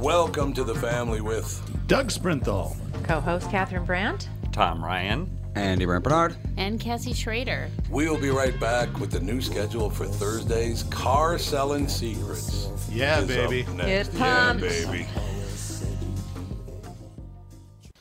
Welcome to the family with Doug Sprinthal. Co-host Catherine Brandt. Tom Ryan. Andy Brant Bernard. And Cassie Schrader. We'll be right back with the new schedule for Thursday's Car Selling Secrets. Yeah, baby. up next. Get Yeah, baby.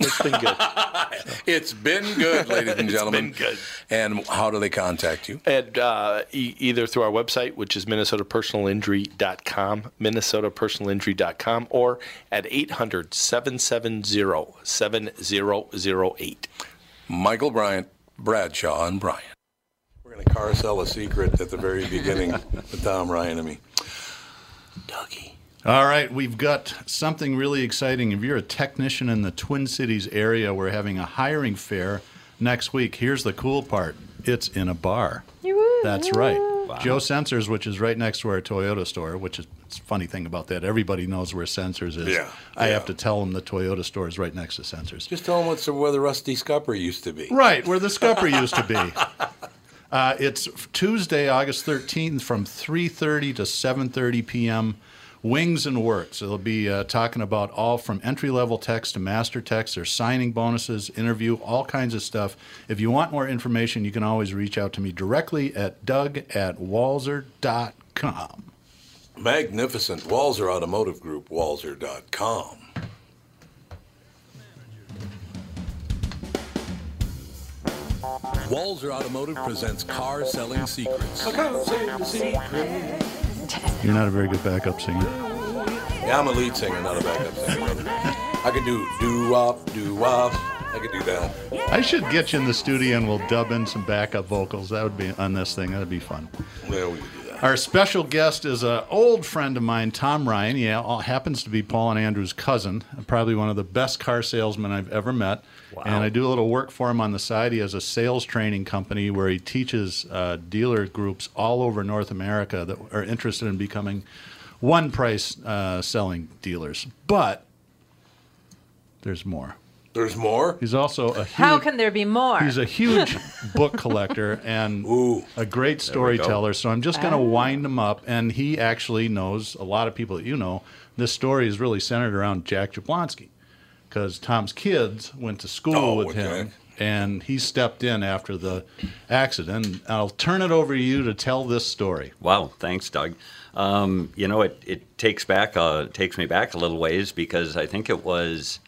It's been good. It's been good, ladies and It's gentlemen. been good. And how do they contact you? And uh, e- either through our website, which is minnesotapersonalinjury.com, minnesotapersonalinjury.com, or at 800-770-7008. Michael Bryant, Bradshaw, and Bryant. We're going to car sell a secret at the very beginning with Tom Ryan and me. Dougie. All right, we've got something really exciting. If you're a technician in the Twin Cities area, we're having a hiring fair next week. Here's the cool part it's in a bar. That's right. Joe Senser's, which is right next to our Toyota store, which is it's a funny thing about that. Everybody knows where Senser's is. Yeah, I yeah. have to tell them the Toyota store is right next to Senser's. Just tell them what's where the Rusty Scupper used to be. Right, where the scupper used to be. Uh, it's Tuesday, August 13th from 3.30 to 7.30 p.m. Wings and Works. They'll be uh, talking about all from entry-level text to master text. There's signing bonuses, interview, all kinds of stuff. If you want more information, you can always reach out to me directly at doug at walser.com. Magnificent. Walser Automotive Group, walser.com. Walser Automotive presents Car Selling Secrets. You're not a very good backup singer. Yeah, I'm a lead singer, not a backup singer. I can do do wop, do wop. I can do that. I should get you in the studio and we'll dub in some backup vocals. That would be on this thing. That would be fun. Well, we can do that. Our special guest is an old friend of mine, Tom Ryan. He al- happens to be Paul and Andrew's cousin, probably one of the best car salesmen I've ever met. And I do a little work for him on the side. He has a sales training company where he teaches uh, dealer groups all over North America that are interested in becoming one price uh, selling dealers. But there's more. There's more? He's also a huge. How can there be more? He's a huge book collector and Ooh. a great storyteller. So I'm just going to wind him up. And he actually knows a lot of people that you know. This story is really centered around Jack Jablonski because Tom's kids went to school Oh, with with him. And he stepped in after the accident. I'll turn it over to you to tell this story. Wow, thanks, Doug. Um, you know, it, it takes back uh, takes me back a little ways because I think it was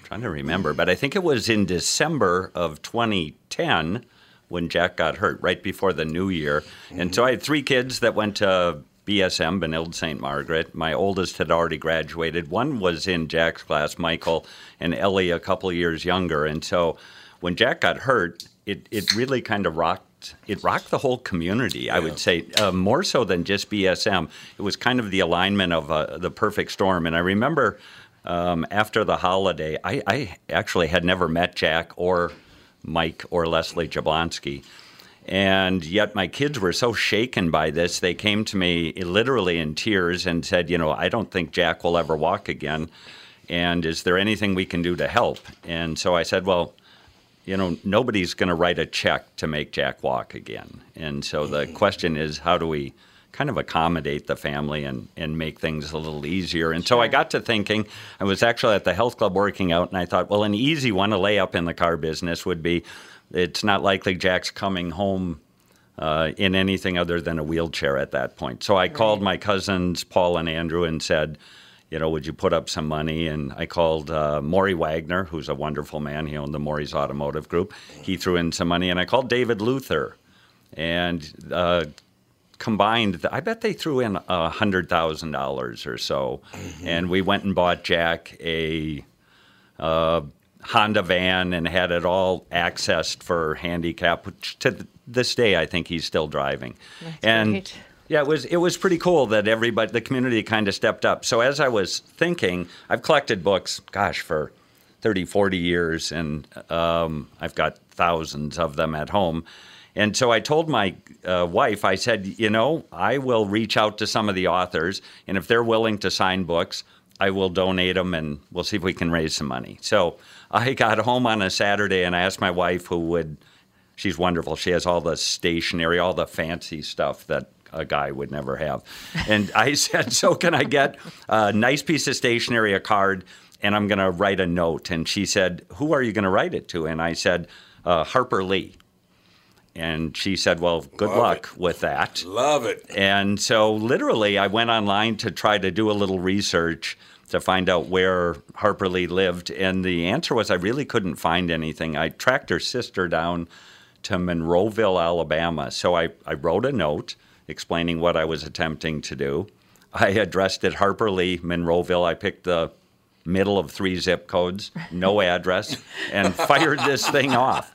I'm trying to remember, but I think it was in December of 2010 when Jack got hurt, right before the new year. And so I had three kids that went to BSM, Benilde St. Margaret. My oldest had already graduated. One was in Jack's class, Michael, and Ellie a couple years younger. And so when Jack got hurt, it, it really kind of rocked it rocked the whole community. I would say uh, more so than just BSM. It was kind of the alignment of uh, the perfect storm. And I remember um, after the holiday, I, I actually had never met Jack or Mike or Leslie Jablonski. And yet, my kids were so shaken by this, they came to me literally in tears and said, You know, I don't think Jack will ever walk again. And is there anything we can do to help? And so I said, Well, you know, nobody's going to write a check to make Jack walk again. And so the mm. question is, how do we kind of accommodate the family and, and make things a little easier. And so I got to thinking, I was actually at the health club working out, and I thought, well, an easy one to lay up in the car business would be it's not likely Jack's coming home uh, in anything other than a wheelchair at that point. So I called my cousins, Paul and Andrew, and said, you know, would you put up some money? And I called uh, Morrie Wagener, who's a wonderful man. He owned the Morrie's Automotive Group. He threw in some money, and I called David Luther, and uh, combined, I bet they threw in a hundred thousand dollars or so, and we went and bought Jack a uh, Honda van and had it all accessed for handicap. Which to this day, I think he's still driving. That's and great. yeah, it was it was pretty cool that everybody, the community, kind of stepped up. So as I was thinking, I've collected books, gosh, for 30, 40 years, and um, I've got thousands of them at home. And so I told my uh, wife, I said, you know, I will reach out to some of the authors, and if they're willing to sign books, I will donate them, and we'll see if we can raise some money. So I got home on a Saturday, and I asked my wife who would. She's wonderful. She has all the stationery, all the fancy stuff that a guy would never have. And I said, So can I get a nice piece of stationery, a card, and I'm going to write a note? And she said, Who are you going to write it to? And I said, uh, Harper Lee. And she said, Well, good Love luck it. with that. Love it. And so, literally, I went online to try to do a little research to find out where Harper Lee lived. And the answer was I really couldn't find anything. I tracked her sister down to Monroeville, Alabama. So I, I wrote a note explaining what I was attempting to do. I addressed it Harper Lee, Monroeville. I picked the middle of three zip codes, no address, and fired this thing off.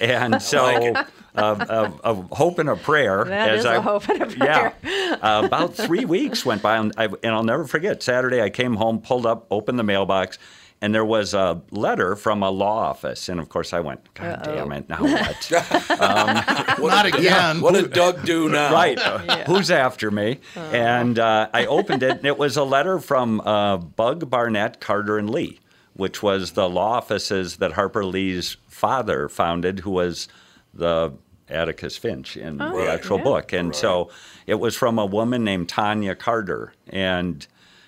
And so, uh, a, a hope and a prayer. That as is a I, hope and a prayer. Yeah, uh, about three weeks went by, and, I, and I'll never forget. Saturday, I came home, pulled up, opened the mailbox, and there was a letter from a law office. And of course, I went, God damn it, now what? Not again. What did Doug do now? right. Who's after me? And uh, I opened it, and it was a letter from uh, Bugg Barnett, Carter, and Lee, which was the law offices that Harper Lee's father founded, who was the Atticus Finch in the actual yeah. book. And so it was from a woman named Tonja Carter. And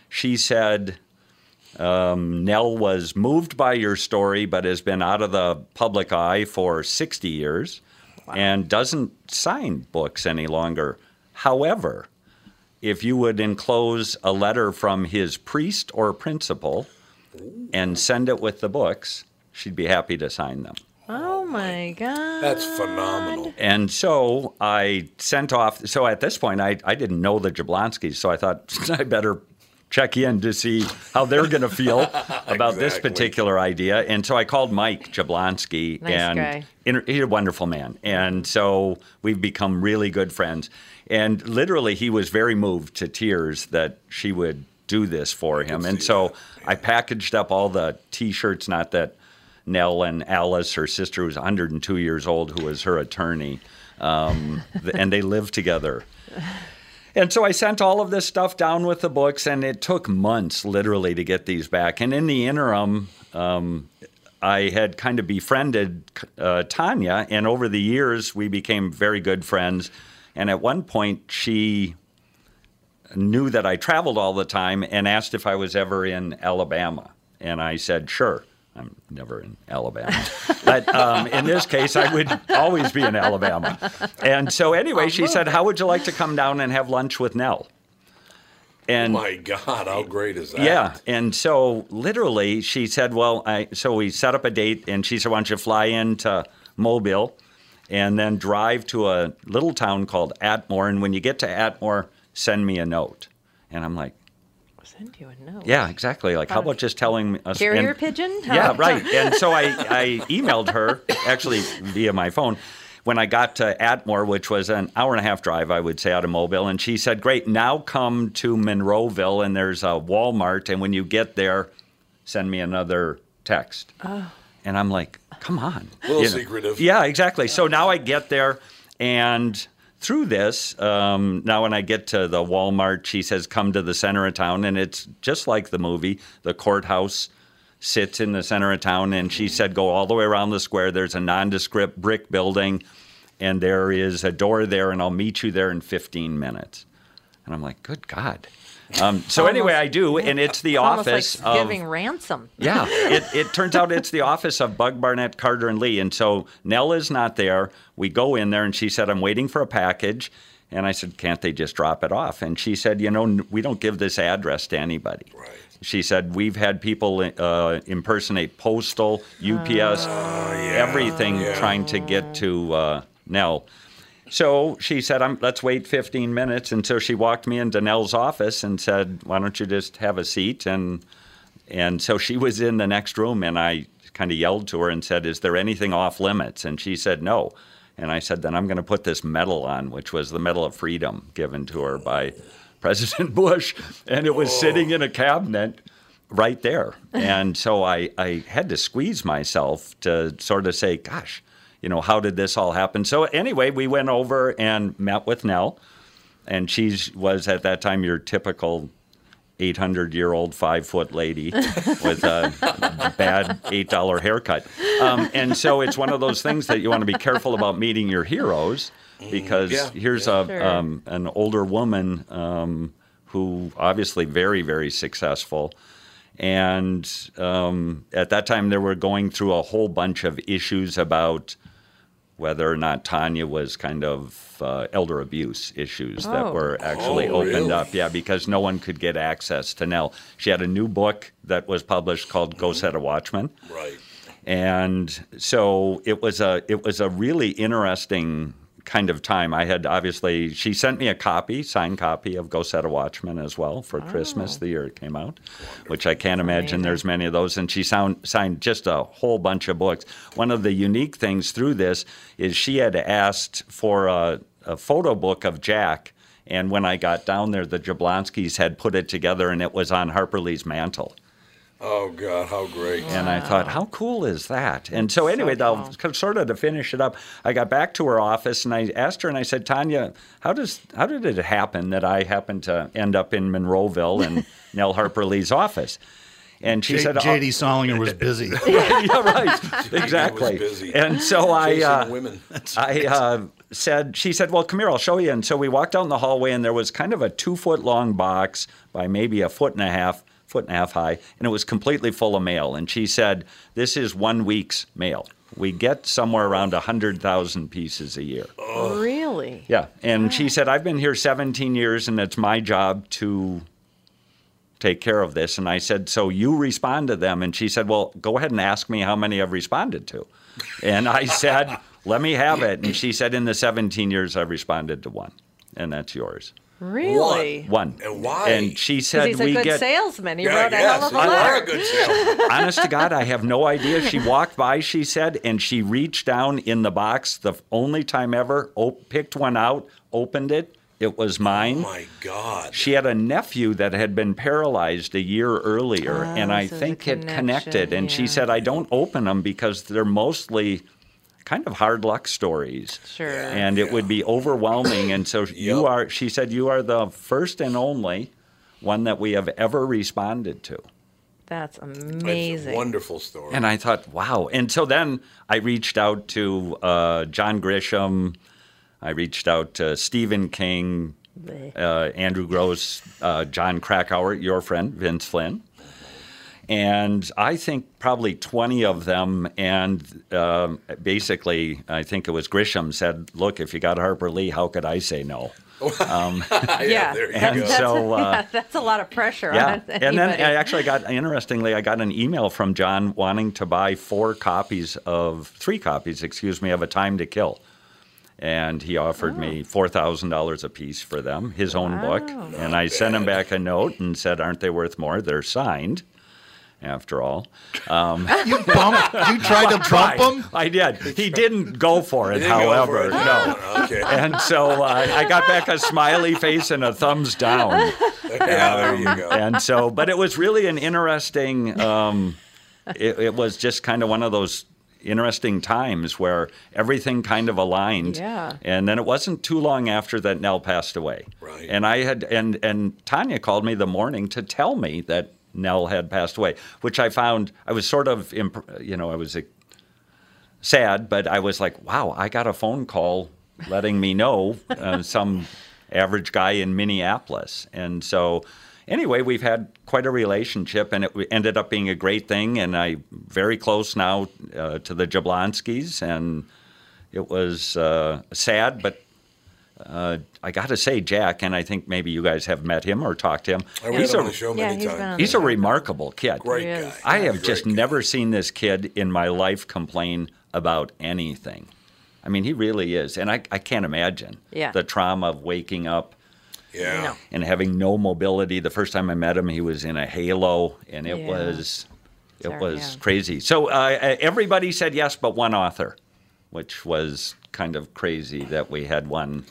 she said, um, Nell was moved by your story, but has been out of the public eye for 60 years and doesn't sign books any longer. However, if you would enclose a letter from his priest or principal and send it with the books, she'd be happy to sign them. Oh, oh my God. That's phenomenal. And so I sent off. So at this point, I, I didn't know the Jablonskis, so I thought I better check in to see how they're going to feel about this particular idea. And so I called Mike Jablonski, Nice and guy. inter- he's a wonderful man. And so we've become really good friends. And literally, he was very moved to tears that she would do this for him. And so that, I packaged up all the T-shirts. Not that Nell and Alice, her sister, who's 102 years old, who was her attorney, um, and they lived together. And so I sent all of this stuff down with the books, and it took months, literally, to get these back. And in the interim, um, I had kind of befriended uh, Tonja, and over the years, we became very good friends. And at one point, she knew that I traveled all the time and asked if I was ever in Alabama. And I said, sure. I'm never in Alabama. but um, in this case, I would always be in Alabama. And so, anyway, she said, How would you like to come down and have lunch with Nell? And My God, how great is that? yeah, and so literally, she said, "Well, I." So we set up a date, and she said, "Why don't you fly into Mobile, and then drive to a little town called Atmore, and when you get to Atmore, send me a note." And I'm like, Send you a note. "Yeah, exactly. Like, how about just telling me us?" Carrier and- pigeon? yeah, right. And so I, I emailed her, actually via my phone, when I got to Atmore, which was an hour and a half drive, I would say, out of Mobile. And she said, Great, now come to Monroeville, and there's a Walmart. And when you get there, send me another text. Oh. And I'm like, Come on. A little You know. secretive. Yeah, exactly. So now I get there, and through this, um, now when I get to the Walmart, she says, "Come to the center of town," and it's just like the movie. The courthouse sits in the center of town, and she said, "Go all the way around the square. There's a nondescript brick building, and there is a door there, and I'll meet you there in 15 minutes." And I'm like, good God. Um, so anyway, I do, and it's the Almost office like of giving ransom. yeah, it, it turns out it's the office of Bugg Barnett, Carter, and Lee. And so Nell is not there. We go in there, and she said, I'm waiting for a package. And I said, Can't they just drop it off? And she said, You know, we don't give this address to anybody. Right. She said, We've had people uh, impersonate postal, UPS, everything trying to get to uh, Nell. So she said, let's wait 15 minutes. And so she walked me into Nell's office and said, why don't you just have a seat? And, and so she was in the next room and I kind of yelled to her and said, is there anything off limits? And she said, no. And I said, then I'm going to put this medal on, which was the Medal of Freedom given to her by President Bush. And it was sitting in a cabinet right there. And so I, I had to squeeze myself to sort of say, gosh, you know, how did this all happen? So anyway, we went over and met with Nell, and she was at that time your typical 800 year old five foot lady with a bad $8 haircut. Um, and so it's one of those things that you want to be careful about meeting your heroes because Yeah, here's yeah. a Sure. um, an older woman um, who obviously very very successful and um, at that time they were going through a whole bunch of issues about whether or not Tonja was kind of uh, elder abuse issues that Oh. were actually Oh, opened really? up. Yeah, because no one could get access to Nell. She had a new book that was published called Go Set a Watchman Right. and so it was a it was a really interesting kind of time. I had obviously she sent me a copy, signed copy of Go Set a Watchman as well for Christmas oh. the year it came out, which I can't imagine amazing. there's many of those. And she sound, signed just a whole bunch of books. One of the unique things through this is she had asked for a, a photo book of Jack. And when I got down there, the Jablonskis had put it together, and it was on Harper Lee's mantle. Oh God, how great! And I thought, how cool is that? And so, anyway, though, sort of to finish it up, I got back to her office and I asked her, and I said, Tonja, how does how did it happen that I happened to end up in Monroeville in Nell Harper Lee's office? And she J- said, J.D. Salinger was busy. yeah, right, exactly. busy. And so I, uh, women. I uh, said, she said, well, come here, I'll show you. And so we walked out in the hallway, and there was kind of a two foot long box by maybe a foot and a half, foot and a half high, and it was completely full of mail. And she said, this is one week's mail. We get somewhere around 100,000 pieces a year. Really? Yeah. And she said, I've been here 17 years and it's my job to take care of this. And I said, So you respond to them? And she said, Well, go ahead and ask me how many I've responded to. And I said, Let me have it. And she said, In the 17 years, I've responded to one. And that's yours. Really? One. And why? And she 'Cause said, he's a We good get. salesman. He Yeah, wrote a yes, hell of a you are a letter. good salesman. Honest to God, I have no idea. She walked by, she said, and she reached down in the box the only time ever, op- picked one out, opened it. It was mine. Oh my God. She had a nephew that had been paralyzed a year earlier, Oh, and I so there's think it connection, connected. And she yeah. said, I don't open them because they're mostly kind of hard luck stories. Sure. And it would be overwhelming. And so you Yep. are, she said, you are the first and only one that we have ever responded to. That's It's amazing. a wonderful story. And I thought, wow. And so then I reached out to uh, John Grisham. I reached out to Stephen King, uh, Andrew Gross, uh, Jon Krakauer, your friend, Vince Flynn. And I think probably 20 of them. And um, basically, I think it was Grisham said, Look, if you got Harper Lee, how could I say no? yeah, Yeah. there you And go. so, uh, yeah, that's a lot of pressure yeah, on and then anybody. I actually got interestingly, I got an email from John wanting to buy four copies of three copies, excuse me, of A Time to Kill, and he offered me four thousand dollars a piece for them, his own book, Wow. and I sent him back a note and said, "Aren't they worth more? They're signed." After all, You bump. You tried to bump him. I did. He didn't go for it, however, for it. no. Okay. And so uh, I got back a smiley face and a thumbs down. yeah, there you go. and so, but it was really an interesting. Um, it, it was just kind of one of those interesting times where everything kind of aligned. Yeah. And then it wasn't too long after that Nell passed away. Right. And I had and and Tonja called me the morning to tell me that Nell had passed away, which I found I was sort of imp- you know I was. Sad, but I was like, "Wow!" I got a phone call letting me know uh, some average guy in Minneapolis. And so, anyway, we've had quite a relationship, and it ended up being a great thing. And I'm very close now uh, to the Jablonskis, and it was uh, sad, but uh, I got to say, Jack, and I think maybe you guys have met him or talked to him. I read He's a, on the show Yeah, many he's times. on he's a remarkable kid. Great guy. I have just guy. never seen this kid in my life complain about anything. I mean, he really is. And I, I can't imagine Yeah. the trauma of waking up Yeah. No. and having no mobility. The first time I met him, he was in a halo, and it Yeah. was it Sorry, was yeah. crazy. So uh, everybody said yes, but one author, which was kind of crazy that we had one.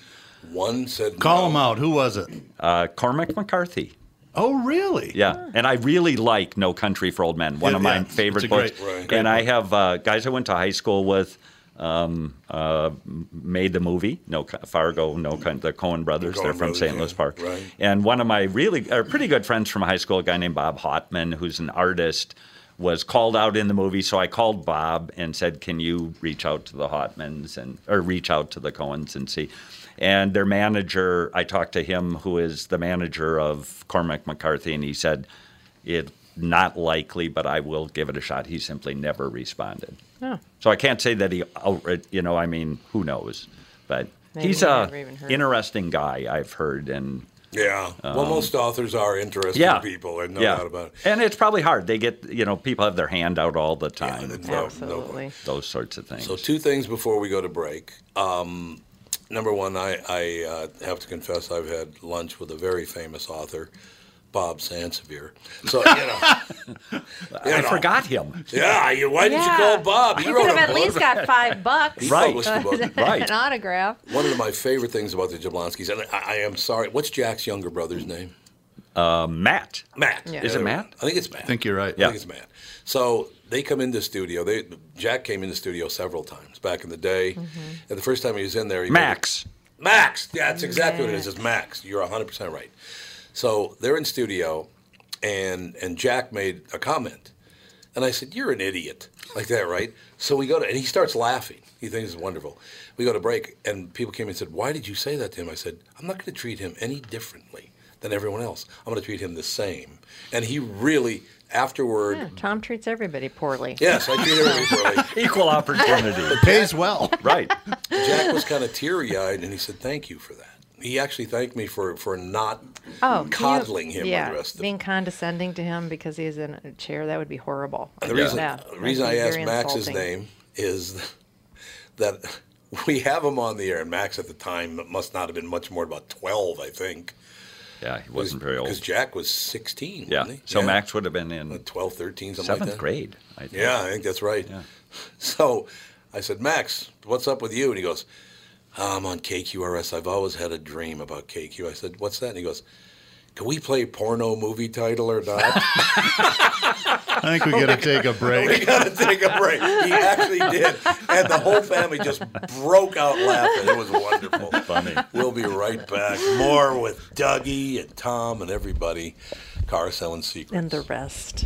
One said Call no. him out. Who was it? Uh, Cormac McCarthy. Oh, really? Yeah, and I really like No Country for Old Men, one Yeah, of my yeah. favorite It's a great- books. Right. And I have uh, guys I went to high school with. Um, uh, made the movie, no Fargo, no Coen- the Coen brothers. Coen They're from brothers, St. yeah. Louis Park. Right. And one of my really, or pretty good friends from high school, a guy named Bob Hotman, who's an artist, was called out in the movie. So I called Bob and said, "Can you reach out to the Hotmans and or reach out to the Coens and see?" And their manager, I talked to him, who is the manager of Cormac McCarthy, and he said, "It not likely, but I will give it a shot." He simply never responded. Oh. So I can't say that he, you know, I mean, who knows? But Maybe he's we a never even heard. interesting guy. I've heard, and Yeah. well, most authors are interesting Um, yeah, people, and no yeah. doubt about it. And it's probably hard. They get, you know, people have their hand out all the time. no- no- Absolutely. those sorts of things. So two things before we go to break. Um, number one, I, I uh, have to confess I've had lunch with a very famous author, Bob Sansevere. So you know, you I know. forgot him. Yeah, you, why didn't you call Bob? He He wrote could a have at book. least got five bucks. He Right. published book. Right. An autograph. One of my favorite things about the Jablonskis, and I, I am sorry, what's Jack's younger brother's name? Uh, Matt. Matt. Yeah. Is it Matt? I think it's Matt. I think you're right. I think it's Matt. So they come into studio. They Jack came into studio several times back in the day. Mm-hmm. And the first time he was in there, he Max. Max. Yeah, that's exactly what it is. It's Max. You're 100 percent right. So they're in studio, and and Jack made a comment, and I said, "You're an idiot," like that, right? So we go to, and he starts laughing. He thinks it's wonderful. We go to break, and people came and said, "Why did you say that to him?" I said, "I'm not going to treat him any differently than everyone else. I'm going to treat him the same." And he really, afterward, Yeah, Tom treats everybody poorly. yes, I treat everybody poorly. Equal opportunity. It pays well. right. Jack was kind of teary eyed, and he said, "Thank you for that." He actually thanked me for for not Oh, you- coddling him yeah, with the rest of being condescending to him because he's in a chair. That would be horrible. The reason, Yeah, the reason I asked very Max's insulting. name is that we have him on the air, and Max at the time must not have been much more than about 12, I think. Yeah, he wasn't very old. Because. Jack was 16, Yeah. wasn't he? So Max would have been in 12, 13, something seventh like that. grade. I think. Yeah, I think that's right. Yeah. So I said, Max, what's up with you? And he goes, I'm on KQRS. I've always had a dream about KQ. I said, what's that? And he goes, can we play porno movie title or not? I think we got to take a break. we break. got to take a break. He actually did. And the whole family just broke out laughing. It was wonderful. Funny. We'll be right back. More with Dougie and Tom and everybody. Car selling secrets. And the rest.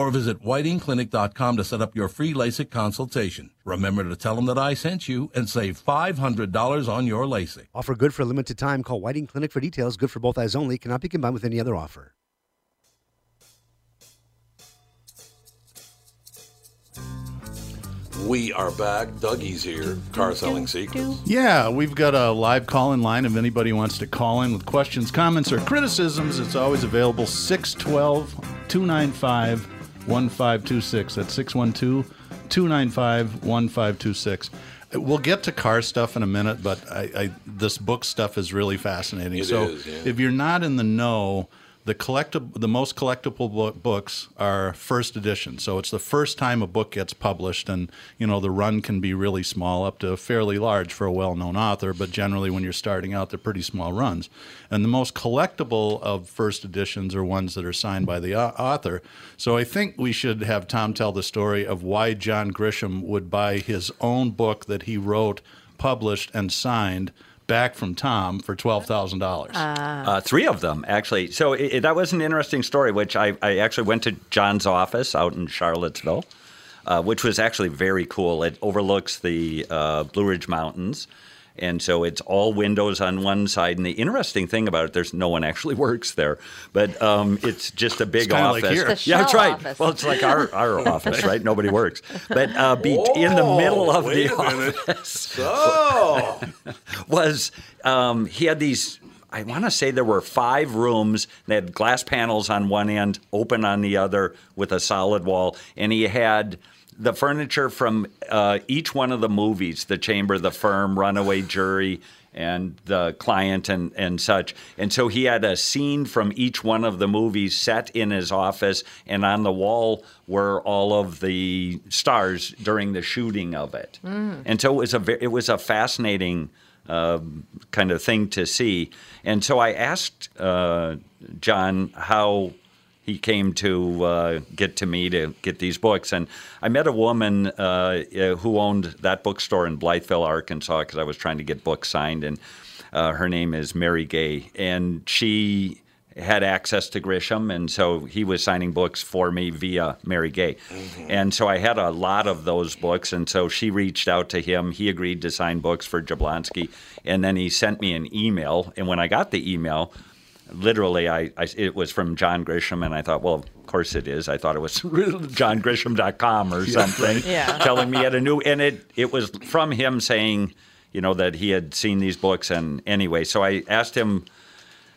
or visit whitingclinic.com to set up your free LASIK consultation. Remember to tell them that I sent you and save $500 on your LASIK. Offer good for a limited time. Call Whiting Clinic for details. Good for both eyes only. Cannot be combined with any other offer. We are back. Dougie's here. Car selling secrets. Yeah, we've got a live call in line. If anybody wants to call in with questions, comments, or criticisms, it's always available 612 295 1526. That's 612 295 1526. We'll get to car stuff in a minute, but I, I, this book stuff is really fascinating. It so, is, yeah. if you're not in the know, the collectible, the most collectible bo- books are first edition. So it's the first time a book gets published, and you know the run can be really small up to fairly large for a well-known author. But generally, when you're starting out, they're pretty small runs. And the most collectible of first editions are ones that are signed by the au- author. So I think we should have Tom tell the story of why John Grisham would buy his own book that he wrote, published, and signed back from Tom for twelve thousand dollars. Uh, three of them, actually. So it, it- that was an interesting story, which I, I actually went to John's office out in Charlottesville, uh, which was actually very cool. It overlooks the uh, Blue Ridge Mountains. And so it's all windows on one side. And the interesting thing about it, there's no one actually works there, but um, it's just a big kinda like office. here. It's the yeah, that's right. office. Well, it's like our, our office, right? Nobody works. But uh, be in the middle of the office Oh, was um, he had these. I want to say there were five rooms. They had glass panels on one end, open on the other, with a solid wall, and he had the furniture from uh, each one of the movies: The Chamber, The Firm, Runaway Jury, and The Client, and and such. And so he had a scene from each one of the movies set in his office, and on the wall were all of the stars during the shooting of it. And so it was a it was a fascinating um, kind of thing to see. And so I asked uh, John how he came to uh, get to me to get these books. And I met a woman uh, uh, who owned that bookstore in Blytheville, Arkansas, because I was trying to get books signed. And uh, her name is Mary Gay. And she had access to Grisham, and so he was signing books for me via Mary Gay. And so I had a lot of those books, and so she reached out to him. He agreed to sign books for Jablonski, and then he sent me an email. And when I got the email, literally, I, I it was from John Grisham, and I thought, well, of course it is. I thought it was johngrisham.com or something, Yeah. telling me he had a new, and it it was from him saying, you know, that he had seen these books, and anyway, so I asked him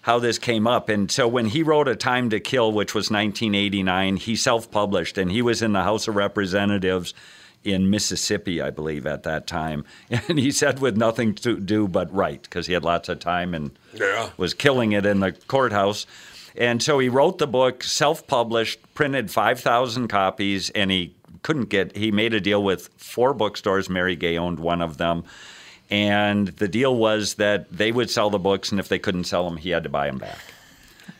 how this came up. And so when he wrote A Time to Kill, which was 1989, he self published and he was in the House of Representatives in Mississippi, I believe, at that time. And he said, with nothing to do but write, because he had lots of time and Yeah. was killing it in the courthouse. And so he wrote the book, self published, printed 5,000 copies, and he couldn't get, he made a deal with four bookstores. Mary Gay owned one of them. And the deal was that they would sell the books, and if they couldn't sell them, he had to buy them back.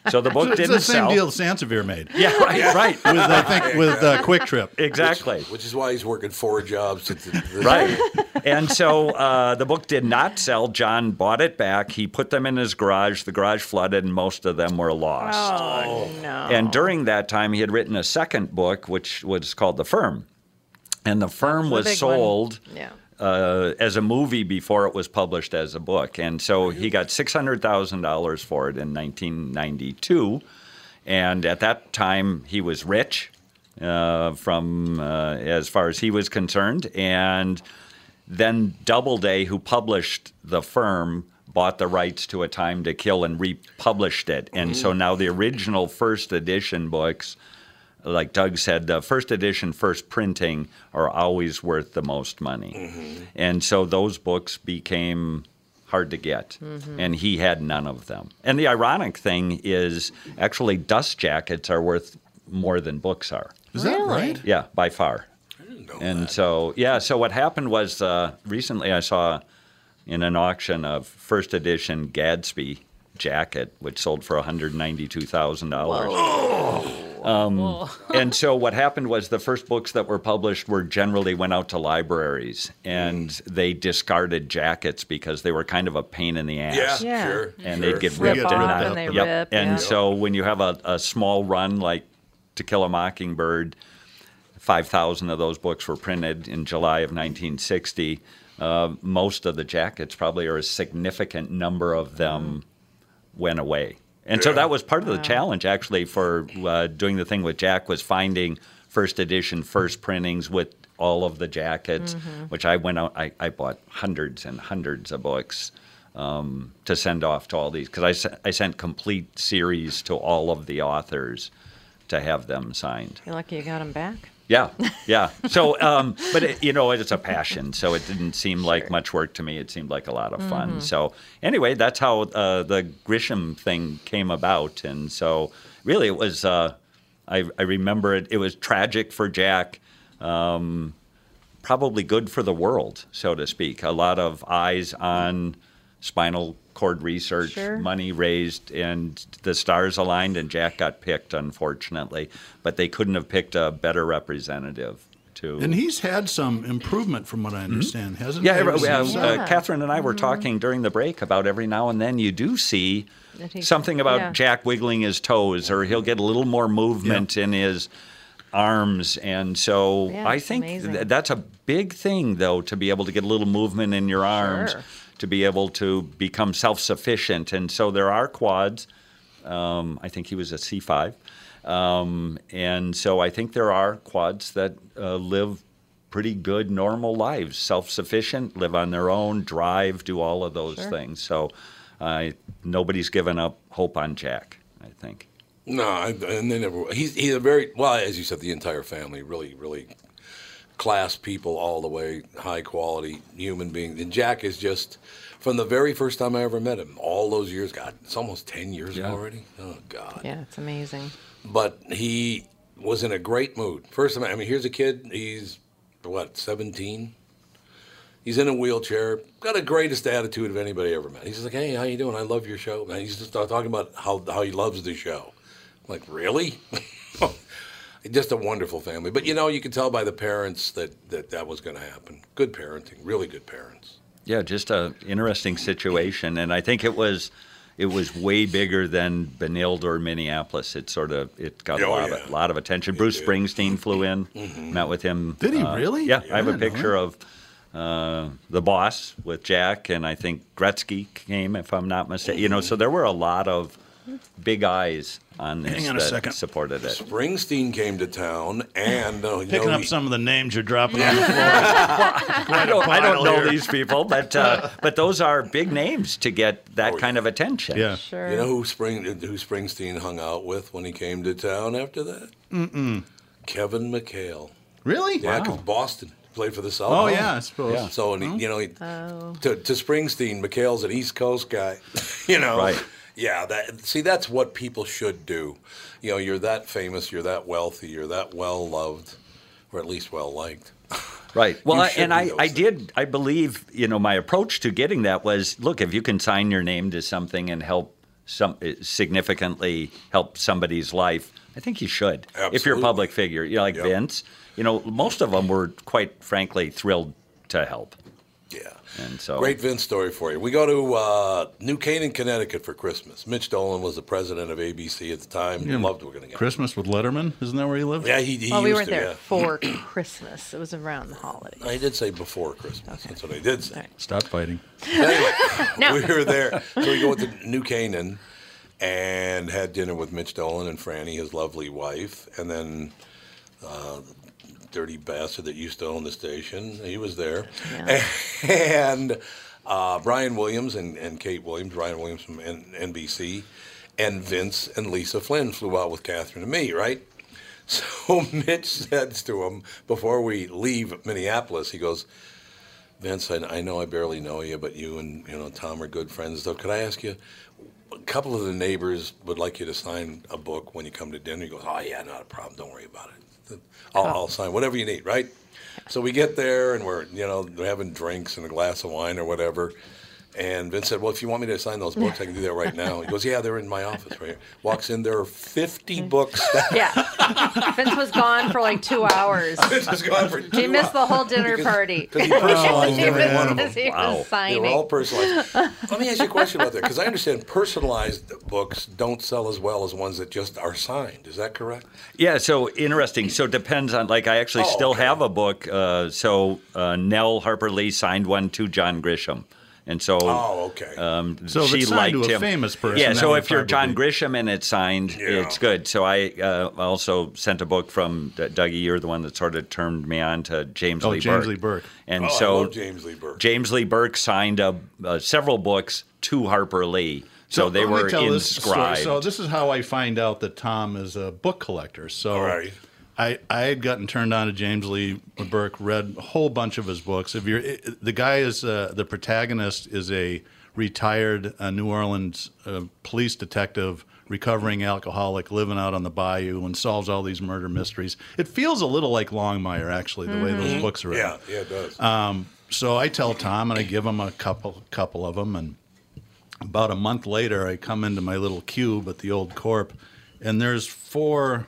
So the book it's didn't the same sell. deal Sansevere made. Yeah, right, right, With I think with uh, Quick Trip. exactly. which is why he's working four jobs. To, to, Right. and so uh, the book did not sell. John bought it back. He put them in his garage. The garage flooded, and most of them were lost. Oh, no. And during that time, he had written a second book, which was called The Firm. And The Firm the was big one. sold Yeah. Uh, as a movie before it was published as a book. And so he got $600,000 for it in 1992. And at that time, he was rich uh, from uh, as far as he was concerned. And then Doubleday, who published The Firm, bought the rights to A Time to Kill and republished it. And so now the original first edition books like Doug said, the first edition, first printing are always worth the most money. And so those books became hard to get. And he had none of them. And the ironic thing is actually dust jackets are worth more than books are. Is that right? Yeah, by far. And so, yeah, so what happened was uh, recently I saw in an auction a first edition Gatsby jacket, which sold for $192,000. Um, and so what happened was the first books that were published were generally went out to libraries and they discarded jackets because they were kind of a pain in the ass Yeah, Yeah. sure. and sure. they'd get Rip ripped off and and they yep. rip, and yeah. so when you have a, a small run like To Kill a Mockingbird, five thousand of those books were printed in July of 1960. Uh, most of the jackets, probably, or a significant number of them, went away. And so that was part of the challenge, actually, for uh, doing the thing with Jack was finding first edition, first printings with all of the jackets, which I went out, I, I bought hundreds and hundreds of books um, to send off to all these because I, I sent complete series to all of the authors to have them signed. You're lucky you got them back. Yeah, yeah. So, um, but it, you know, it's a passion, so it didn't seem like much work to me. It seemed like a lot of fun. So, anyway, that's how uh, the Grisham thing came about, and so really, it was. Uh, I, I remember it. It was tragic for Jack. Um, probably good for the world, so to speak. A lot of eyes on spinal cord research, Sure. money raised, and the stars aligned, and Jack got picked, unfortunately. But they couldn't have picked a better representative to. And he's had some improvement from what I understand, hasn't yeah, he? uh, Ever uh, since- uh, Catherine and I were talking during the break about every now and then you do see he- something about yeah. Jack wiggling his toes, or he'll get a little more movement in his arms, and so Yeah, I think th- that's a big thing, though, to be able to get a little movement in your arms, Sure. To be able to become self-sufficient, and so there are quads. Um, I think he was a C5. Um, and so I think there are quads that uh, live pretty good, normal lives, self sufficient, live on their own, drive, do all of those Sure. things. So uh, nobody's given up hope on Jack, I think. No, I, and they never. He's he's a very well, as you said, the entire family really, really class people all the way, high quality human beings. And Jack is just from the very first time I ever met him, all those years. God, it's almost ten years Yeah. already. Oh God. Yeah, it's amazing. But he was in a great mood. First time, I mean, here's a kid. He's what, seventeen. He's in a wheelchair. Got the greatest attitude of anybody I ever met. He's like, "Hey, how you doing? I love your show." And he's just talking about how how he loves the show. I'm like, really? just a wonderful family. But you know, you can tell by the parents that that, that was going to happen. Good parenting, really good parents. Yeah, just a interesting situation, and I think it was it was way bigger than Benilde or Minneapolis. It sort of it got a Oh, lot yeah. of lot of attention. Bruce did. Springsteen flew in, Mm-hmm. met with him. Did he uh, really? Yeah, Yeah, I have a picture of uh, the boss with Jack, and I think Gretzky came, if I'm not mistaken. You know, so there were a lot of big eyes on this Hang on a second. supported it. Springsteen came to town, and uh, you Picking know, up he- some of the names you're dropping on the floor. I don't, I don't know these people, but uh, but those are big names to get that Oh, kind of attention. Yeah. Sure. You know who Spring who Springsteen hung out with when he came to town after that? Mm-mm. Kevin McHale. Really? Yeah, because Boston played for the South. Oh, yeah, I suppose. Yeah. So and he, you know, he, Oh. to, to Springsteen, McHale's an East Coast guy. you know, Right. Yeah, that see, that's what people should do. You know, you're that famous, you're that wealthy, you're that well loved, or at least well liked. Right. Well, I, and I, I did, I believe, you know, my approach to getting that was look, if you can sign your name to something and help some eh, significantly help somebody's life, I think you should. If you're a public figure, you know, like Yep. Vince, you know, most of them were quite frankly thrilled to help. Yeah. And so Great Vince story for you. We go to uh, New Canaan, Connecticut for Christmas. Mitch Dolan was the president of ABC at the time. Loved we're going to get. Christmas with Letterman? Isn't that where he lived? Yeah, he, he well, we weren't to, there yeah. for Christmas. It was around the holidays. I did say before Christmas. That's what I did say. Stop fighting. Anyway, No. we were there. So we go to New Canaan and had dinner with Mitch Dolan and Franny, his lovely wife, and then uh, dirty bastard that used to own the station. He was there, Yeah. and uh, Brian Williams and, and Kate Williams, Brian Williams from N- NBC, and Vince and Lisa Flynn flew out with Catherine and me, right? So Mitch says to him before we leave Minneapolis, he goes, Vince, I, I know I barely know you, but you and you know Tom are good friends. and stuff. could I ask you? A couple of the neighbors would like you to sign a book when you come to dinner. He goes, Oh yeah, not a problem. Don't worry about it. I'll, I'll sign whatever you need, right? So we get there and we're, you know, we're having drinks and a glass of wine or whatever. And Vince said, "Well, if you want me to sign those books, I can do that right now." He goes, "Yeah, they're in my office right here." Walks in, there are fifty books. Yeah. Vince was gone for like two hours. Vince was gone for He two missed the whole dinner Because- party. Because he personalized He every was- one of them. he Wow. They signing. They were all personalized. Let me ask you a question about that, because I understand personalized books don't sell as well as ones that just are signed. Is that correct? Yeah, so interesting. So it depends on like I actually Oh, still okay. have a book. Uh, so uh, Nell Harper Lee signed one to John Grisham, and so Oh, okay. um, So if she it's signed to a him. famous person, Yeah, so if you're John Grisham and it's signed, Yeah. it's good. So I uh, also sent a book from D- Dougie. You're the one that sort of turned me on to James Lee Burke. Oh, Lee James Burke. Lee Burke. And oh, so I love James Lee Burke. James Lee Burke signed uh, uh, several books to Harper Lee. So, they were this inscribed. So this is how I find out that Tom is a book collector. So All right. I, I had gotten turned on to James Lee Burke, read a whole bunch of his books. If you're the guy is uh, the protagonist is a retired uh, New Orleans uh, police detective, recovering alcoholic, living out on the bayou, and solves all these murder mysteries. It feels a little like Longmire, actually, the way those books are written. Yeah, yeah, it does. Um, so I tell Tom, and I give him a couple couple of them, and about a month later, I come into my little cube at the old corp, and there's four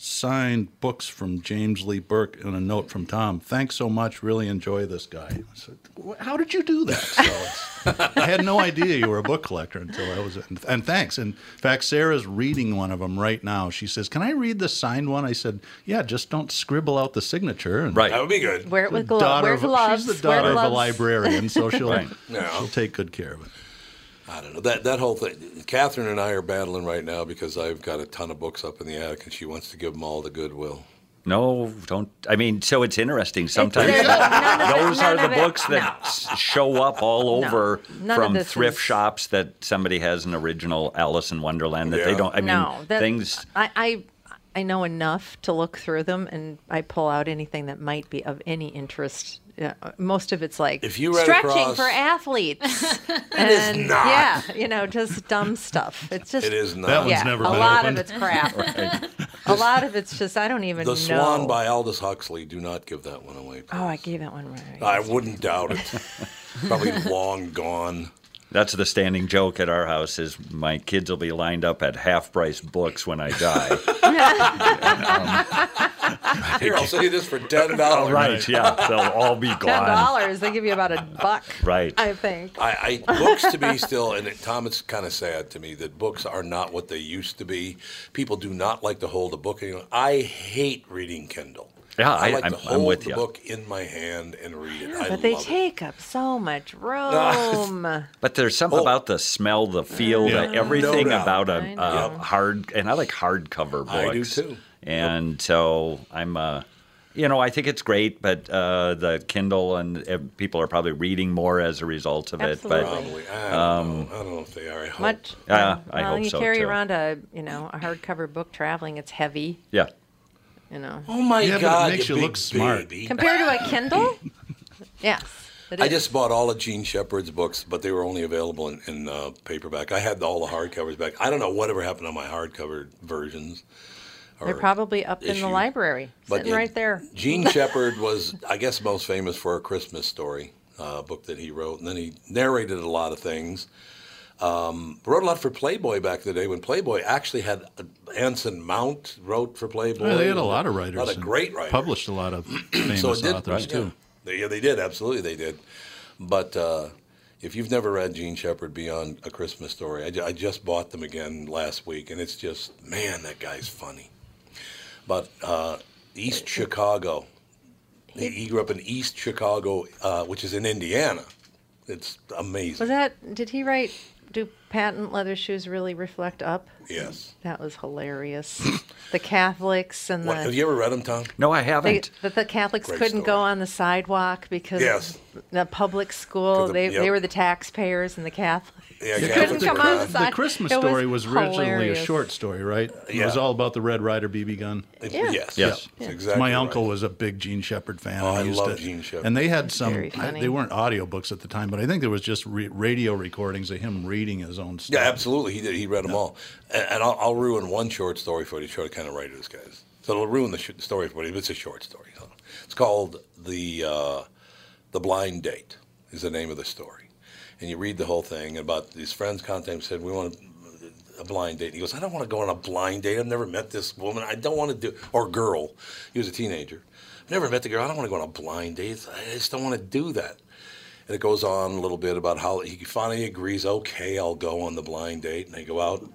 signed books from James Lee Burke and a note from Tom. Thanks so much. Really enjoy this guy. I said, How did you do that? So it's, I had no idea you were a book collector until I was. And, and thanks. In fact, Sarah's reading one of them right now. She says, "Can I read the signed one?" I said, "Yeah, just don't scribble out the signature." And right. that would be good. Wear it with gloves. daughter Wear of, gloves. she's the Wear daughter of a librarian, so she'll Right. Yeah. she'll take good care of it. I don't know that that whole thing. Catherine and I are battling right now because I've got a ton of books up in the attic, and she wants to give them all to Goodwill. No, don't. I mean, so it's interesting. Sometimes They're- it- those are the of it- books that no. show up all over None of from thrift is- shops that somebody has an original Alice in Wonderland that they don't. I mean, no, that, things. I, I I know enough to look through them, and I pull out anything that might be of any interest. Yeah, uh, most of it's like If you read stretching across- for athletes. It is and, not. Yeah, you know, just dumb stuff. It's just It is not. That one's yeah, never a been lot opened. of it's crap. A lot of it's just I don't even The know. Swan by Aldous Huxley. Do not give that one away. Oh, I gave that one right. I wouldn't doubt it. Probably long gone. That's the standing joke at our house. Is my kids will be lined up at half price books when I die. Um, Here, I'll sell you this for ten dollars. right? Yeah, they'll all be gone. Ten dollars, they give you about a buck. Right. I think. I, I books to me still, and it, Tom, it's kind of sad to me that books are not what they used to be. People do not like to hold a book. anymore. I hate reading Kindle. Yeah, I I- like I'm- to I'm hold with the you. book in my hand and read it. I But they love it. take up so much room. But there's something Oh. about the smell, the feel, Yeah. the everything No about I a, know. a hard, and I like hardcover books. I do too. And so I'm, uh, you know, I think it's great, but uh, the Kindle and uh, people are probably reading more as a result of it. But Absolutely. Probably. I don't know. I don't know if they are. I hope. Much. Yeah, um, I well, hope you so, carry too. around a you know a hardcover book traveling. It's heavy. yeah, You know, Oh my Yeah, but it God! makes you big look smart. baby. compared to a Kindle. yes. it I just bought all of Jean Shepherd's books, but they were only available in, in uh, paperback. I had all the hardcovers back. I don't know whatever happened to my hardcover versions. They're probably up in the library, But sitting yeah, right there. Jean Shepherd was, I guess, most famous for a Christmas story uh, book that he wrote, and then he narrated a lot of things. Um, wrote a lot for Playboy back in the day when Playboy actually had uh, Anson Mount wrote for Playboy. Yeah, they had a lot of writers. A lot of great writers. Published a lot of famous so it did, authors yeah. too. They, yeah, they did. Absolutely, they did. But uh, if you've never read Jean Shepherd Beyond a Christmas Story, I, ju- I just bought them again last week, and it's just man, that guy's funny. But uh, East Chicago, he, he grew up in East Chicago, uh, which is in Indiana. It's amazing. Was that? Did he write? Do patent leather shoes really reflect up? yes. That was hilarious. the Catholics and What, have the. you ever read them, Tom? no, I haven't. that the Catholics Great couldn't go on the sidewalk because Yes. the public school, the- they, yep. they were the taxpayers and the Catholics. Yeah, They Catholics couldn't come were on the The. Christmas It was story was, originally hilarious. a short story, right? It was all about the Red Ryder BB gun. Yeah. Yes. Yes. That's exactly My right. uncle was a big Jean Shepherd fan. Oh, and I he used love to- Jean Shepherd. And they had some. I- they weren't audiobooks at the time, but I think there was just re- radio recordings of him reading his own stuff. Yeah, absolutely. He did. He read them all. And, and I'll, I'll ruin one short story for you to try to kind of write this, guys. So it'll ruin the sh- story for you. But it's a short story. So it's called the uh, the blind date. Is the name of the story, and you read the whole thing about these friends contacted said we want a blind date. And He goes, I don't want to go on a blind date. I've never met this woman. I don't want to do or girl. He was a teenager. I've never met the girl. I don't want to go on a blind date. I just don't want to do that. And it goes on a little bit about how he finally agrees, okay, I'll go on the blind date. And they go out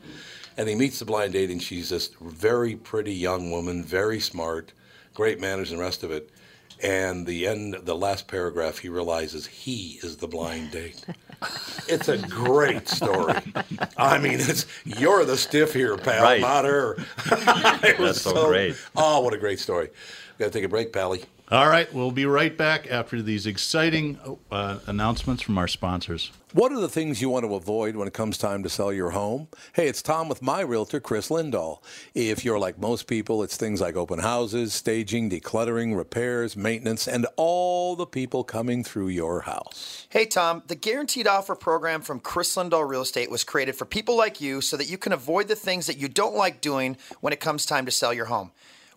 and he meets the blind date, and she's this very pretty young woman, very smart, great manners, and the rest of it. And the end, the last paragraph, he realizes he is the blind date. it's a great story. I mean, it's you're the stiff here, pal, Right. not her. it was That's so great. Oh, what a great story. we Got to take a break, Pally. All right, we'll be right back after these exciting uh, announcements from our sponsors. What are the things you want to avoid when it comes time to sell your home? Hey, it's Tom with my realtor, Chris Lindahl. If you're like most people, it's things like open houses, staging, decluttering, repairs, maintenance, and all the people coming through your house. Hey, Tom, the Guaranteed Offer program from Chris Lindahl Real Estate was created for people like you so that you can avoid the things that you don't like doing when it comes time to sell your home.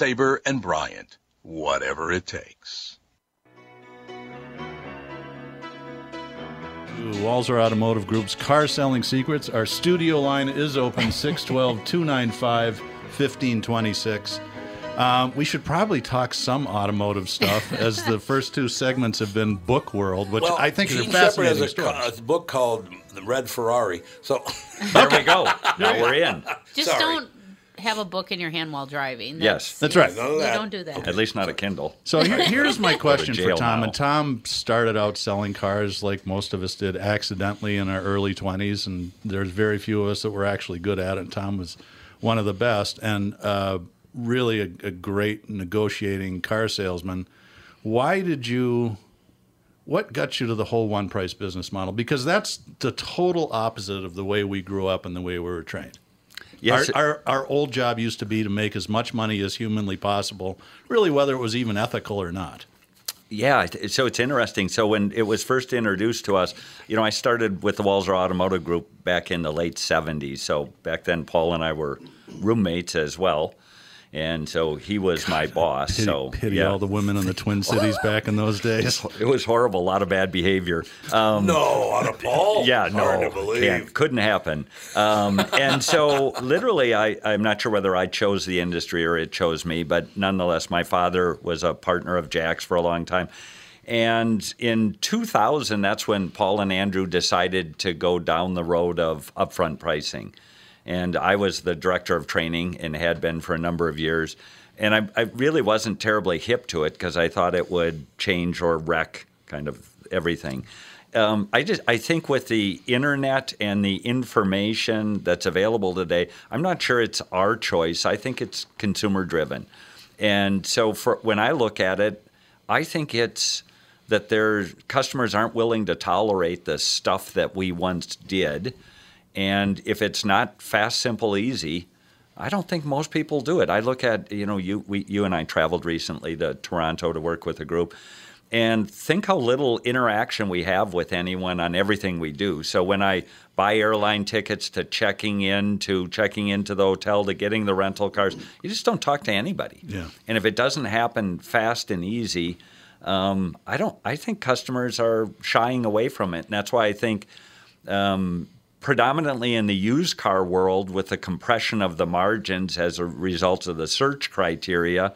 Sabre and Bryant, whatever it takes. to Walser Automotive Group's Car Selling Secrets. Our studio line is open 612 295 1526. Um, we should probably talk some automotive stuff as the first two segments have been Book World, which I think is a Shepherd fascinating has a, story. co- a book called The Red Ferrari. So There we go. Now we're in. Just Sorry. don't have a book in your hand while driving. Yes. That's right. none of You that. don't do that. At least not a Kindle. So here, here's my question for jail Tom. now. And Tom started out selling cars like most of us did accidentally in our early 20s, and there's very few of us that were actually good at it. And Tom was one of the best and uh, really a, a great negotiating car salesman. Why did you? What got you to the whole one price business model? Because that's the total opposite of the way we grew up and the way we were trained. Yes. Our, our, our old job used to be to make as much money as humanly possible, really, whether it was even ethical or not. Yeah, so it's interesting. So when it was first introduced to us, you know, I started with the Walser Automotive Group back in the late '70s. So back then, Paul and I were roommates as well, and so he was my boss. Pity, so pity yeah, all the women in the Twin Cities back in those days. it was horrible. A lot of bad behavior. Um, No, on a Paul. yeah, Hard no, to couldn't happen. Um, and so, literally, I, I'm not sure whether I chose the industry or it chose me, but nonetheless, my father was a partner of Jack's for a long time. And in 2000, that's when Paul and Andrew decided to go down the road of upfront pricing. And I was the director of training and had been for a number of years. And I, I really wasn't terribly hip to it because I thought it would change or wreck kind of everything. Um, I just I think with the internet and the information that's available today, I'm not sure it's our choice. I think it's consumer driven, and so for when I look at it, I think it's that their customers aren't willing to tolerate the stuff that we once did, and if it's not fast, simple, easy, I don't think most people do it. I look at you know you we, you and I traveled recently to Toronto to work with a group, and think how little interaction we have with anyone on everything we do. So when I buy airline tickets to checking in to checking into the hotel to getting the rental cars, you just don't talk to anybody. Yeah. And if it doesn't happen fast and easy, um, I don't. I think customers are shying away from it, and that's why I think. Um, predominantly in the used car world, with the compression of the margins as a result of the search criteria,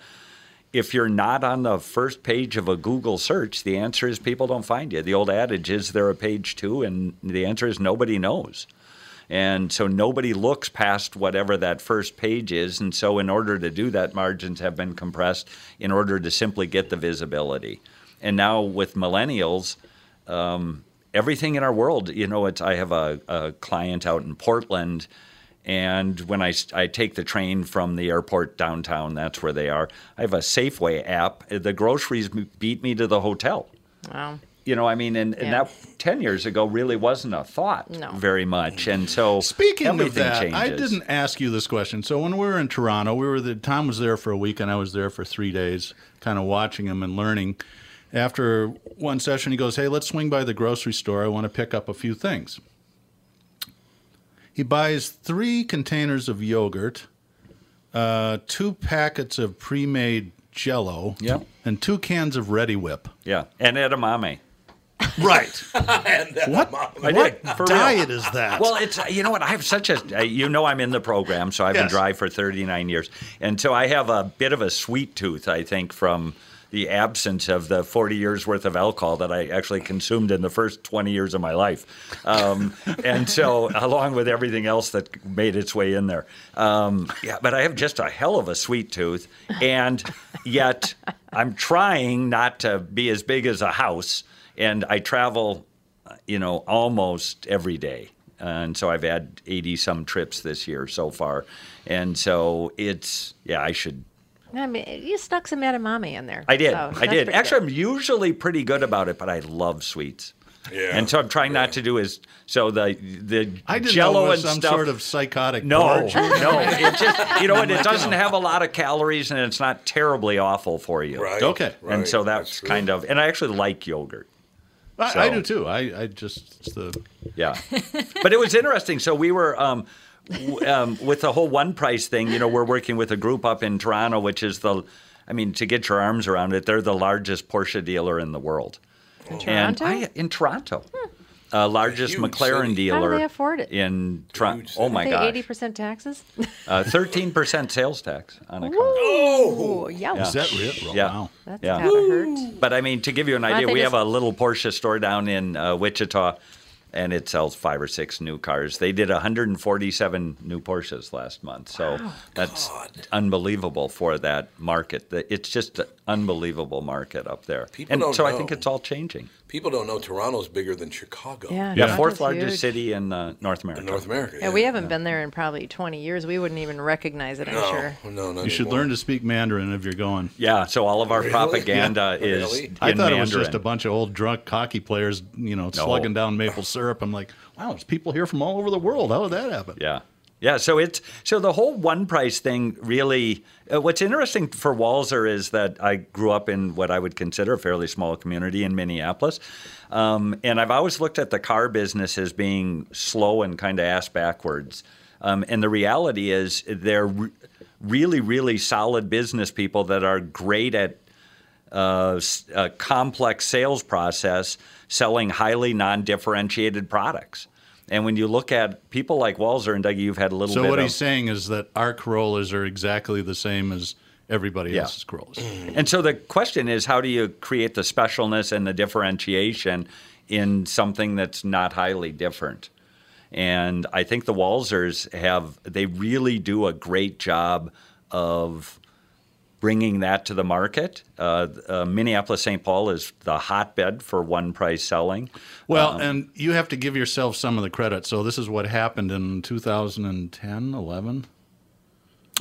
if you're not on the first page of a Google search, the answer is people don't find you. The old adage is there a page two, and the answer is nobody knows. And so nobody looks past whatever that first page is. And so, in order to do that, margins have been compressed in order to simply get the visibility. And now with millennials, um, everything in our world, you know, it's, I have a, a client out in Portland. And when I, I take the train from the airport downtown, that's where they are. I have a Safeway app. The groceries beat me to the hotel. Wow. You know, I mean, and, and Yeah. that 10 years ago really wasn't a thought No. very much. And so Speaking of everything that, changes. I didn't ask you this question. So when we were in Toronto, we were the Tom was there for a week, and I was there for three days, kind of watching him and learning. After one session, he goes, "Hey, let's swing by the grocery store. I want to pick up a few things." He buys three containers of yogurt, uh, two packets of pre-made Jello, Yeah. and two cans of Reddi-wip. Yeah. And edamame. Right. what I what did, for real. diet is that? Well, it's you know what I have such a uh, you know I'm in the program, so I've been dry for 39 years, and so I have a bit of a sweet tooth. I think from the absence of the 40 years worth of alcohol that I actually consumed in the first 20 years of my life, um, and so along with everything else that made its way in there, um, yeah. But I have just a hell of a sweet tooth, and yet I'm trying not to be as big as a house, and I travel you know, almost every day. And so I've had 80 some trips this year so far. And so it's, yeah, I should. I mean, you stuck some edamame in there. I did. so I did. Actually, good. I'm usually pretty good about it, but I love sweets. Yeah. And so I'm trying not to do is so the the I didn't Jello know it and some stuff. sort of psychotic. no, orgy. no. It just you know what? It doesn't have a lot of calories and it's not terribly awful for you. Right. Okay. Right. And so that's, true. kind of, and I actually like yogurt. I, I do too. I, I just it's the Yeah, but it was interesting. So we were um, w- um, with the whole one price thing. You know, we're working with a group up in Toronto, which is the, I mean, to get your arms around it, they're the largest Porsche dealer in the world. In Toronto? And I, in Toronto, uh, largest McLaren city. How do they afford it? In Toronto. Oh my god. eighty percent taxes. Uh, thirteen percent sales tax on a car. Oh, yeah. is that real? Oh, Yeah. Wow. That's Yeah. gotta hurt. But I mean, to give you an idea, we just- have a little Porsche store down in uh, Wichita, and it sells five or six new cars. They did 147 new Porsches last month, so that's unbelievable for that market. It's just unbelievable market up there, People and don't so I think it's all changing. People don't know Toronto's bigger than Chicago. Yeah. Yeah, fourth largest huge. city in uh, North America. In North America. Yeah, we haven't been there in probably 20 years. We wouldn't even recognize it, I'm No, sure. no, not You should anymore. learn to speak Mandarin if you're going. Yeah, so all of our Really? propaganda Yeah. is Really? in I thought it was just a bunch of old drunk hockey players, you know, slugging down maple syrup. I'm like, wow, there's people here from all over the world. How did that happen? Yeah. Yeah, so it's so the whole one price thing really. Uh, what's interesting for Walser is that I grew up in what I would consider a fairly small community in Minneapolis, um, and I've always looked at the car business as being slow and kind of ass backwards. Um, and the reality is, they're re- really, really solid business people that are great at uh, a complex sales process selling highly non-differentiated products. And when you look at people like Walser and Dougie, you've had a little So what of, he's saying is that our Corollas are exactly the same as everybody Yeah. else's Corollas. Mm. And so the question is, how do you create the specialness and the differentiation in something that's not highly different? And I think the Walsers have, they really do a great job of bringing that to the market. Uh, uh, Minneapolis St. Paul is the hotbed for one price selling. Well, and you have to give yourself some of the credit. So this is what happened in 2010, 11.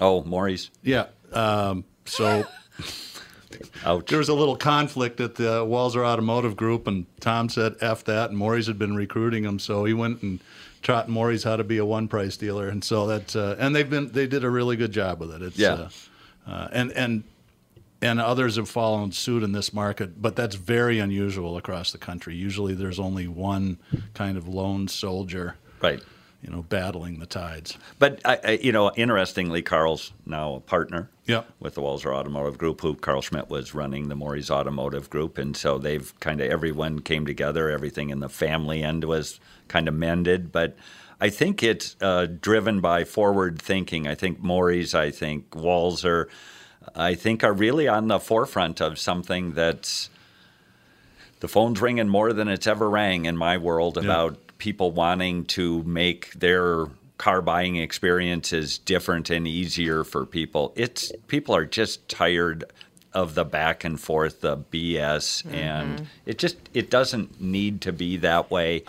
Oh, Morrie's. Yeah. Um, so there was a little conflict at the Walser Automotive Group, and Tom said "f that," and Morrie's had been recruiting him, so he went and taught Morrie's how to be a one price dealer, and so that uh, and they've been they did a really good job with it. It's, Yeah. Uh, and and and others have followed suit in this market, but that's very unusual across the country. Usually, there's only one kind of lone soldier, Right. you know, battling the tides. But I, I, you know, interestingly, Carl's now a partner Yep. with the Walser Automotive Group, who Carl Schmidt was running the Morrie's Automotive Group, and so they've kind of everyone came together. Everything in the family end was kind of mended, but. I think it's uh, driven by forward thinking. I think Morrie's, I think Walser, I think are really on the forefront of something that's the phone's ringing more than it's ever rang in my world about people wanting to make their car buying experiences different and easier for people. It's people are just tired of the back and forth, the BS, and it just it doesn't need to be that way.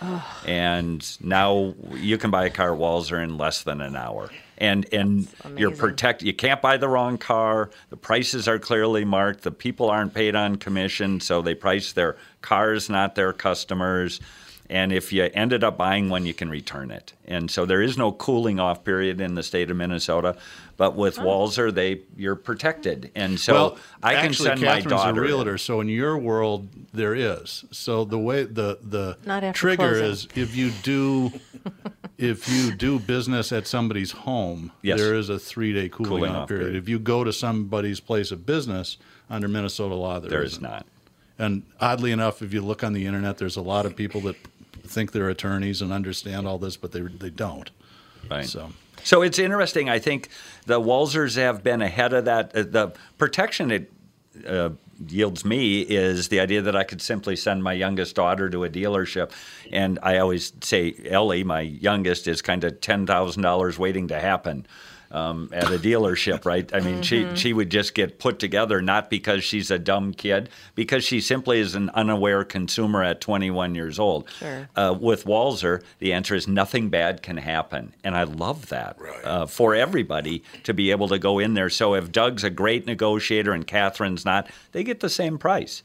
And now you can buy a car Walser in less than an hour. And and you're protect you can't buy the wrong car. The prices are clearly marked. The people aren't paid on commission, so they price their cars, not their customers. And if you ended up buying one, you can return it. And so there is no cooling off period in the state of Minnesota. But with Walser, they you're protected. And so well, I can actually, send my Catherine's daughter. a in. realtor, so in your world there is. So the way the the Not trigger closing. is if you do if you do business at somebody's home, Yes. there is a three day cooling, Cooling off off period. period. If you go to somebody's place of business under Minnesota law, There is isn't. not. And oddly enough, if you look on the internet, there's a lot of people that think they're attorneys and understand all this, but they they don't. Right. So So it's interesting. I think the Walsers have been ahead of that. Uh, The protection it uh, yields me is the idea that I could simply send my youngest daughter to a dealership, and I always say Ellie, my youngest, is kind of ten thousand dollars waiting to happen. Um, at a dealership, right? I mean, she she would just get put together not because she's a dumb kid, because she simply is an unaware consumer at 21 years old. Sure. Uh, with Walser, the answer is nothing bad can happen, and I love that Right. uh, for everybody to be able to go in there. So if Doug's a great negotiator and Catherine's not, they get the same price.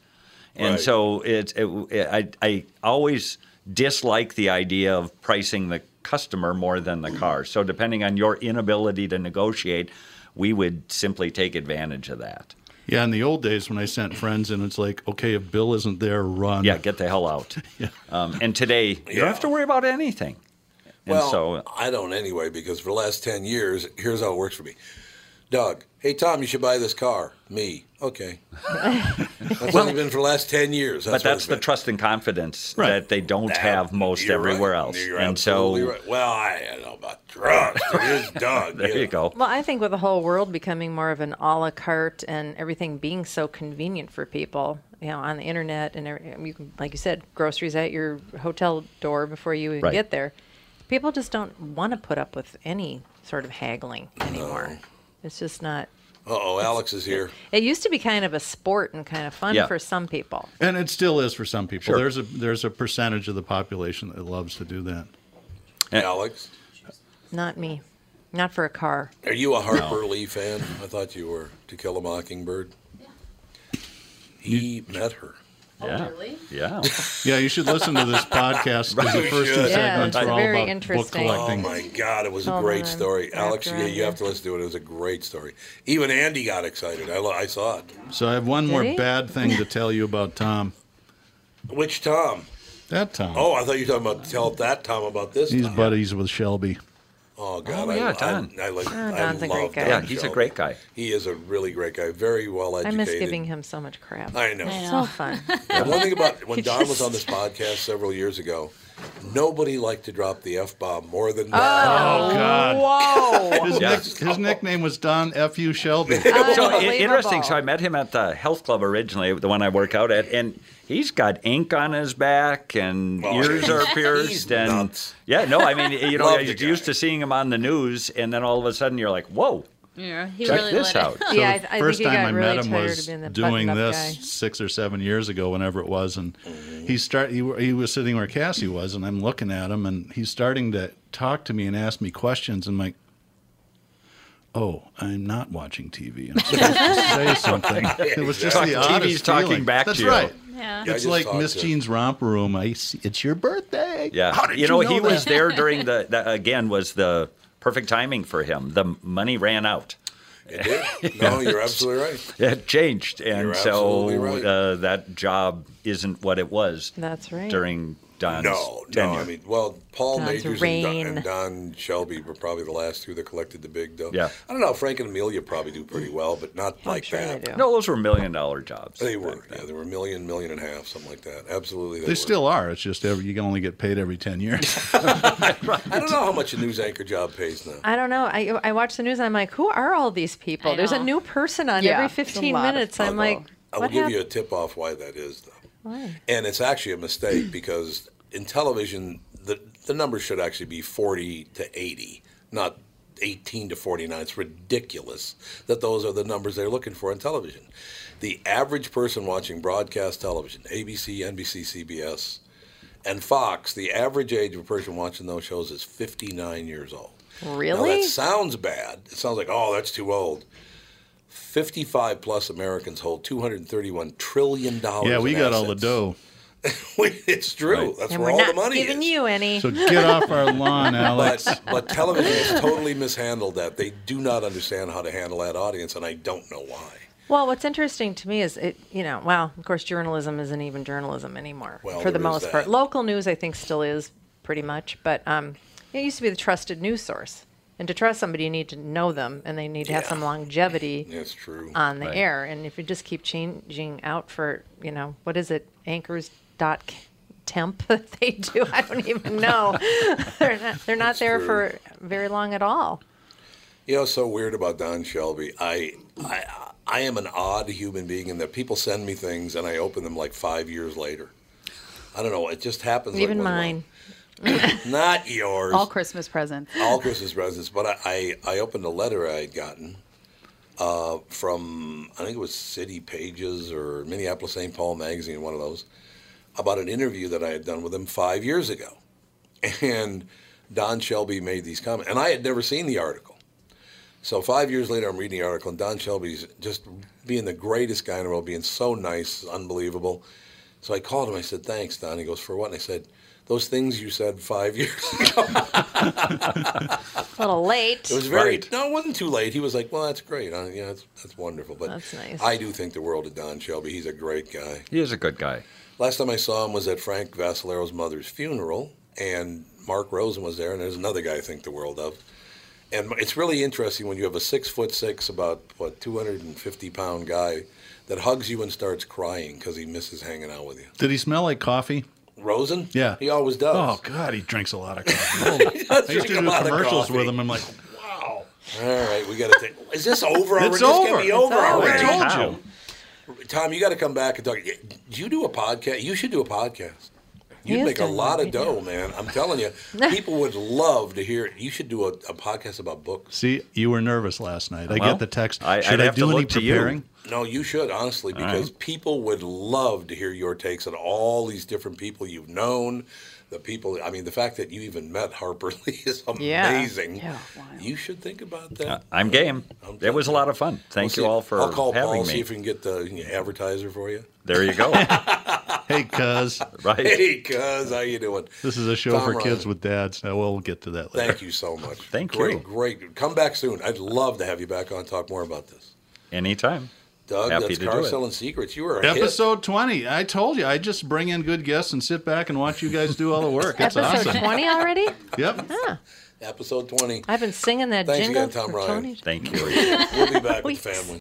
And Right. so it's it, I I always dislike the idea of pricing the customer more than the car. So depending on your inability to negotiate, we would simply take advantage of that. yeah, in the old days when I sent friends in, it's like, okay, if Bill isn't there, run. Yeah, get the hell out. um, and today you don't have to worry about anything. And Well, so I don't anyway because for the last ten years, here's how it works for me. Doug, hey Tom, you should buy this car. Me, okay. That's only been for the last ten years. but that's the been. trust and confidence Right. that they don't have most everywhere right. else. You're and so right. well, I don't know about trust. It is Doug. there you go. Well, I think with the whole world becoming more of an a la carte and everything being so convenient for people, you know, on the internet and every, you can, like you said, groceries at your hotel door before you even Right. get there. People just don't want to put up with any sort of haggling anymore. It's just not. Uh oh, Alex is here. It used to be kind of a sport and kind of fun Yeah. for some people. And it still is for some people. Sure. There's a there's a percentage of the population that loves to do that. Yeah. Alex, Not me. Not for a car. are you a Harper Lee fan? I thought you were. To Kill a Mockingbird. He met her. Oh, yeah. really? Yeah. Yeah, you should listen to this podcast because the first two should. Yeah, segments it's are all very about book interesting. Oh my God, it was a Hold great on, story. I'm Alex, wrapped yeah, you have to listen to it. It was a great story. Even Andy got excited. I, lo- I saw it. So I have one Did more he? bad thing to tell you about Tom. Which Tom? That Tom. Oh, I thought you were talking about tell that Tom about this. He's Tom. buddies with Shelby. Oh God, Oh, yeah, I- Don. I, like. Oh, I Don's a great love guy. Don Yeah, he's a great guy. He is a really great guy. Very well educated. I educated. miss giving him so much crap. I know. I So fun. The one thing about when Don was on this podcast several years ago, nobody liked to drop the f bomb more than Don. Oh, oh God. Whoa. His, Yeah. nick, his nickname was Don F.U. Shelby. So oh, interesting. So I met him at the health club originally, the one I work out at, and he's got ink on his back and Oh, ears he's- are he's pierced and nuts. yeah, no, I mean, you know, Love you're used to seeing him on the news, and then all of a sudden you're like, whoa, Yeah, he check really this out. it. So yeah, I, the I think first time I really met him was of being the doing this guy. six or seven years ago, whenever it was, and mm-hmm. he start he, he was sitting where Cassie was, and I'm looking at him, and he's starting to talk to me and ask me questions, and I'm like. Oh, I'm not watching TV. I'm supposed to say something. It was just the TV's oddest talking feeling. back to That's you. right. Yeah. It's like Miss Jean's romp room. I see, it's your birthday. Yeah, How did you know, he that? was there during the, the again was the perfect timing for him. The money ran out, It did. No, you're absolutely right. It changed, and You're so right. uh, that job isn't what it was. That's right. During Don's No, tenure. no. I mean, well, Paul Don's Magers and Don, and Don Shelby were probably the last two that collected the big dough. Yeah. I don't know. Frank and Amelia probably do pretty well, but not like sure that. they do. no, those were million dollar jobs. They were. Yeah, they were a million, million and a half, something like that. Absolutely, they, They were. still are. It's just every, you can only get paid every 10 years. I don't know how much a news anchor job pays now. I don't know. I I watch the news and I'm like, who are all these people? There's a new person on Yeah, every 15 minutes. I'm like, I will give happened? you a tip off why that is, though. Why? And it's actually a mistake because in television, the, the number should actually be 40 to 80, not 18 to 49. It's ridiculous that those are the numbers they're looking for in television. The average person watching broadcast television, ABC, NBC, CBS, and Fox, the average age of a person watching those shows is 59 years old. Now, Really? that sounds bad. It sounds like, oh, that's too old. 55 plus Americans hold $231 trillion. yeah, we in got all the dough. it's true. Right. That's and where we're all not the money giving is. you any. So get off our lawn, Alex. But, but television has totally mishandled that. They do not understand how to handle that audience, and I don't know why. Well, what's interesting to me is it, you know, well, of course, journalism isn't even journalism anymore Well, for the most part. Local news, I think, still is pretty much, but um, it used to be the trusted news source. And to trust somebody, you need to know them, and they need to have some longevity That's true. on the Right. air. And if you just keep changing out for, you know, what is it, anchors dot temp that they do? I don't even know. they're not. They're not there true. for very long at all. You know, what's so weird about Don Shelby. I, I, I am an odd human being in that people send me things and I open them like five years later. I don't know. It just happens. like Even once in a mine. Not yours. All Christmas presents. all Christmas presents, but I, I, I opened a letter I had gotten uh, from, I think it was City Pages or Minneapolis St. Paul Magazine, one of those, about an interview that I had done with him five years ago. And Don Shelby made these comments, and I had never seen the article. So five years later, I'm reading the article, and Don Shelby's just being the greatest guy in the world, being so nice, unbelievable. So I called him. I said, "Thanks, Don." He goes, "For what?" And I said, "Those things you said five years ago." A little late. It was very Right. no, it wasn't too late. He was like, "Well, that's great. Uh, yeah, that's, that's wonderful." But That's nice. I do think the world of Don Shelby. He's a great guy. He is a good guy. Last time I saw him was at Frank Vascellaro's mother's funeral, and Mark Rosen was there, and there's another guy I think the world of. And it's really interesting when you have a six foot six, about what 250 pound guy that hugs you and starts crying because he misses hanging out with you. Did he smell like coffee? Rosen? Yeah. he always does. Oh, God, he drinks a lot of coffee. He does I used to do lot commercials with him. I'm like, wow. All right, we got to take. Is this over already? It's This can't over. be over It's over. already. I told you. Tom, you got to come back and talk. Do you do a podcast? You should do a podcast. He You'd make a lot of he dough, man. I'm telling you, people would love to hear. You should do a, a podcast about books. See, you were nervous last night. I Well, get the text. I- Should I'd I have to do any look to you. preparing? No, you should honestly, because people would love to hear your takes on all these different people you've known. The people, I mean, the fact that you even met Harper Lee is Yeah. amazing. Yeah, You should think about that. Uh, I'm game. I'm It was a lot of fun. We'll Thank see- you all for I'll call having Paul me. see if we can get the you know, advertiser for you. There you go. Hey, cuz, right. Hey, cuz, how you doing? this is a show Tom for Ryan. kids with dads. Now, we'll get to that later. Thank you so much. Thank great, you. Great, Come back soon. I'd love to have you back on and talk more about this. Anytime. Doug, Happy that's to do Car it. Selling Secrets. You were a hit. Episode 20. I told you. I just bring in good guests and sit back and watch you guys do all the work. It's Episode awesome. 20 already? Yep. Episode 20. I've been singing that Thanks jingle again, Tom Ryan. 20 Thank you. We'll be back with Weeks. family.